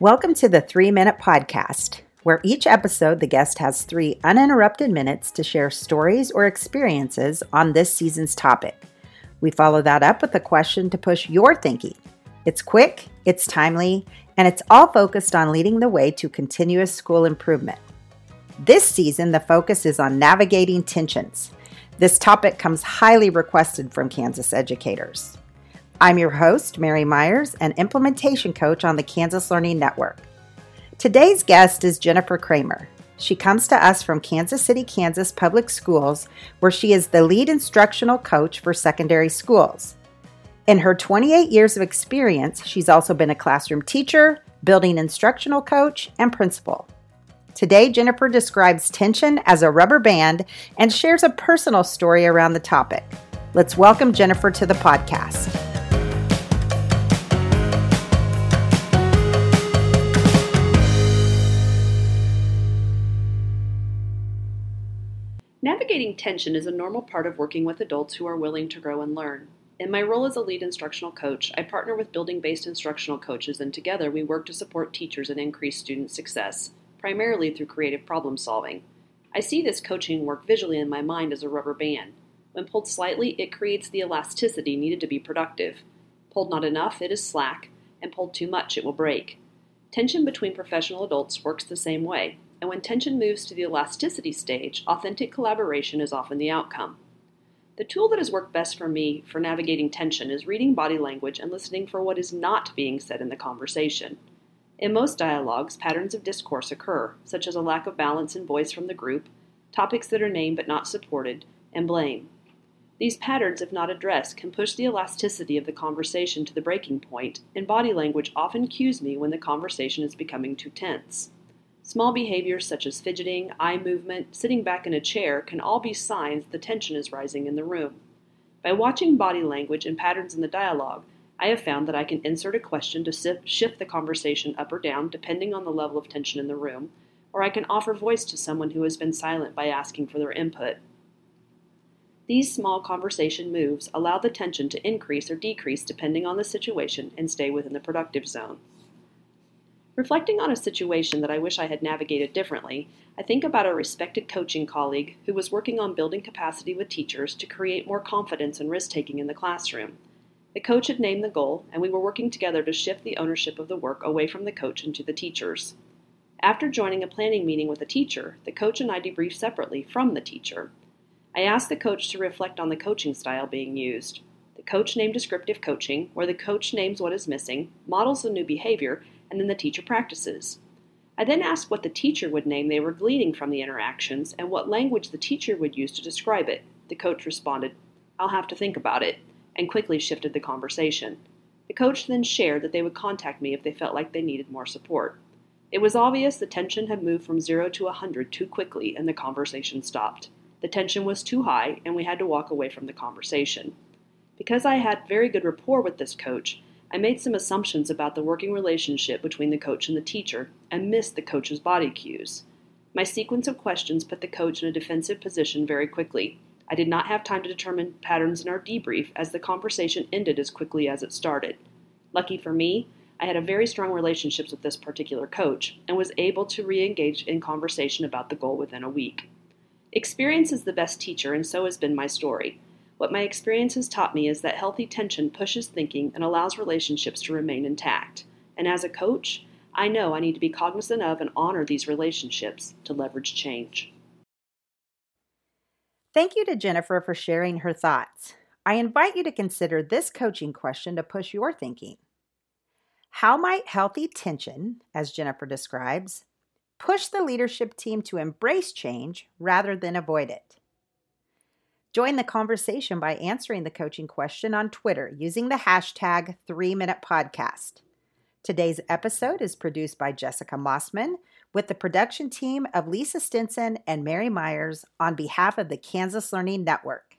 Welcome to the Three Minute Podcast, where each episode the guest has three uninterrupted minutes to share stories or experiences on this season's topic. We follow that up with a question to push your thinking. It's quick, it's timely, and it's all focused on leading the way to continuous school improvement. This season, the focus is on navigating tensions. This topic comes highly requested from Kansas educators. I'm your host, Mary Myers, an implementation coach on the Kansas Learning Network. Today's guest is Jennifer Kramer. She comes to us from Kansas City, Kansas Public Schools, where she is the lead instructional coach for secondary schools. In her 28 years of experience, she's also been a classroom teacher, building instructional coach, and principal. Today, Jennifer describes tension as a rubber band and shares a personal story around the topic. Let's welcome Jennifer to the podcast. Navigating tension is a normal part of working with adults who are willing to grow and learn. In my role as a lead instructional coach, I partner with building based instructional coaches, and together we work to support teachers and increase student success, primarily through creative problem solving. I see this coaching work visually in my mind as a rubber band. When pulled slightly, it creates the elasticity needed to be productive. Pulled not enough, it is slack, and pulled too much, it will break. Tension between professional adults works the same way and when tension moves to the elasticity stage, authentic collaboration is often the outcome. The tool that has worked best for me for navigating tension is reading body language and listening for what is not being said in the conversation. In most dialogues, patterns of discourse occur, such as a lack of balance in voice from the group, topics that are named but not supported, and blame. These patterns, if not addressed, can push the elasticity of the conversation to the breaking point, and body language often cues me when the conversation is becoming too tense. Small behaviors such as fidgeting, eye movement, sitting back in a chair can all be signs the tension is rising in the room. By watching body language and patterns in the dialogue, I have found that I can insert a question to shift the conversation up or down depending on the level of tension in the room, or I can offer voice to someone who has been silent by asking for their input. These small conversation moves allow the tension to increase or decrease depending on the situation and stay within the productive zone. Reflecting on a situation that I wish I had navigated differently, I think about a respected coaching colleague who was working on building capacity with teachers to create more confidence and risk taking in the classroom. The coach had named the goal, and we were working together to shift the ownership of the work away from the coach and to the teachers. After joining a planning meeting with a teacher, the coach and I debriefed separately from the teacher. I asked the coach to reflect on the coaching style being used. The coach named descriptive coaching, where the coach names what is missing, models the new behavior, and then the teacher practices. I then asked what the teacher would name they were gleaning from the interactions and what language the teacher would use to describe it. The coach responded, I'll have to think about it, and quickly shifted the conversation. The coach then shared that they would contact me if they felt like they needed more support. It was obvious the tension had moved from zero to a hundred too quickly, and the conversation stopped. The tension was too high, and we had to walk away from the conversation. Because I had very good rapport with this coach, I made some assumptions about the working relationship between the coach and the teacher and missed the coach's body cues. My sequence of questions put the coach in a defensive position very quickly. I did not have time to determine patterns in our debrief as the conversation ended as quickly as it started. Lucky for me, I had a very strong relationship with this particular coach and was able to re-engage in conversation about the goal within a week. Experience is the best teacher and so has been my story. What my experience has taught me is that healthy tension pushes thinking and allows relationships to remain intact. And as a coach, I know I need to be cognizant of and honor these relationships to leverage change. Thank you to Jennifer for sharing her thoughts. I invite you to consider this coaching question to push your thinking. How might healthy tension, as Jennifer describes, push the leadership team to embrace change rather than avoid it? Join the conversation by answering the coaching question on Twitter using the hashtag 3 Minute Podcast. Today's episode is produced by Jessica Mossman with the production team of Lisa Stinson and Mary Myers on behalf of the Kansas Learning Network.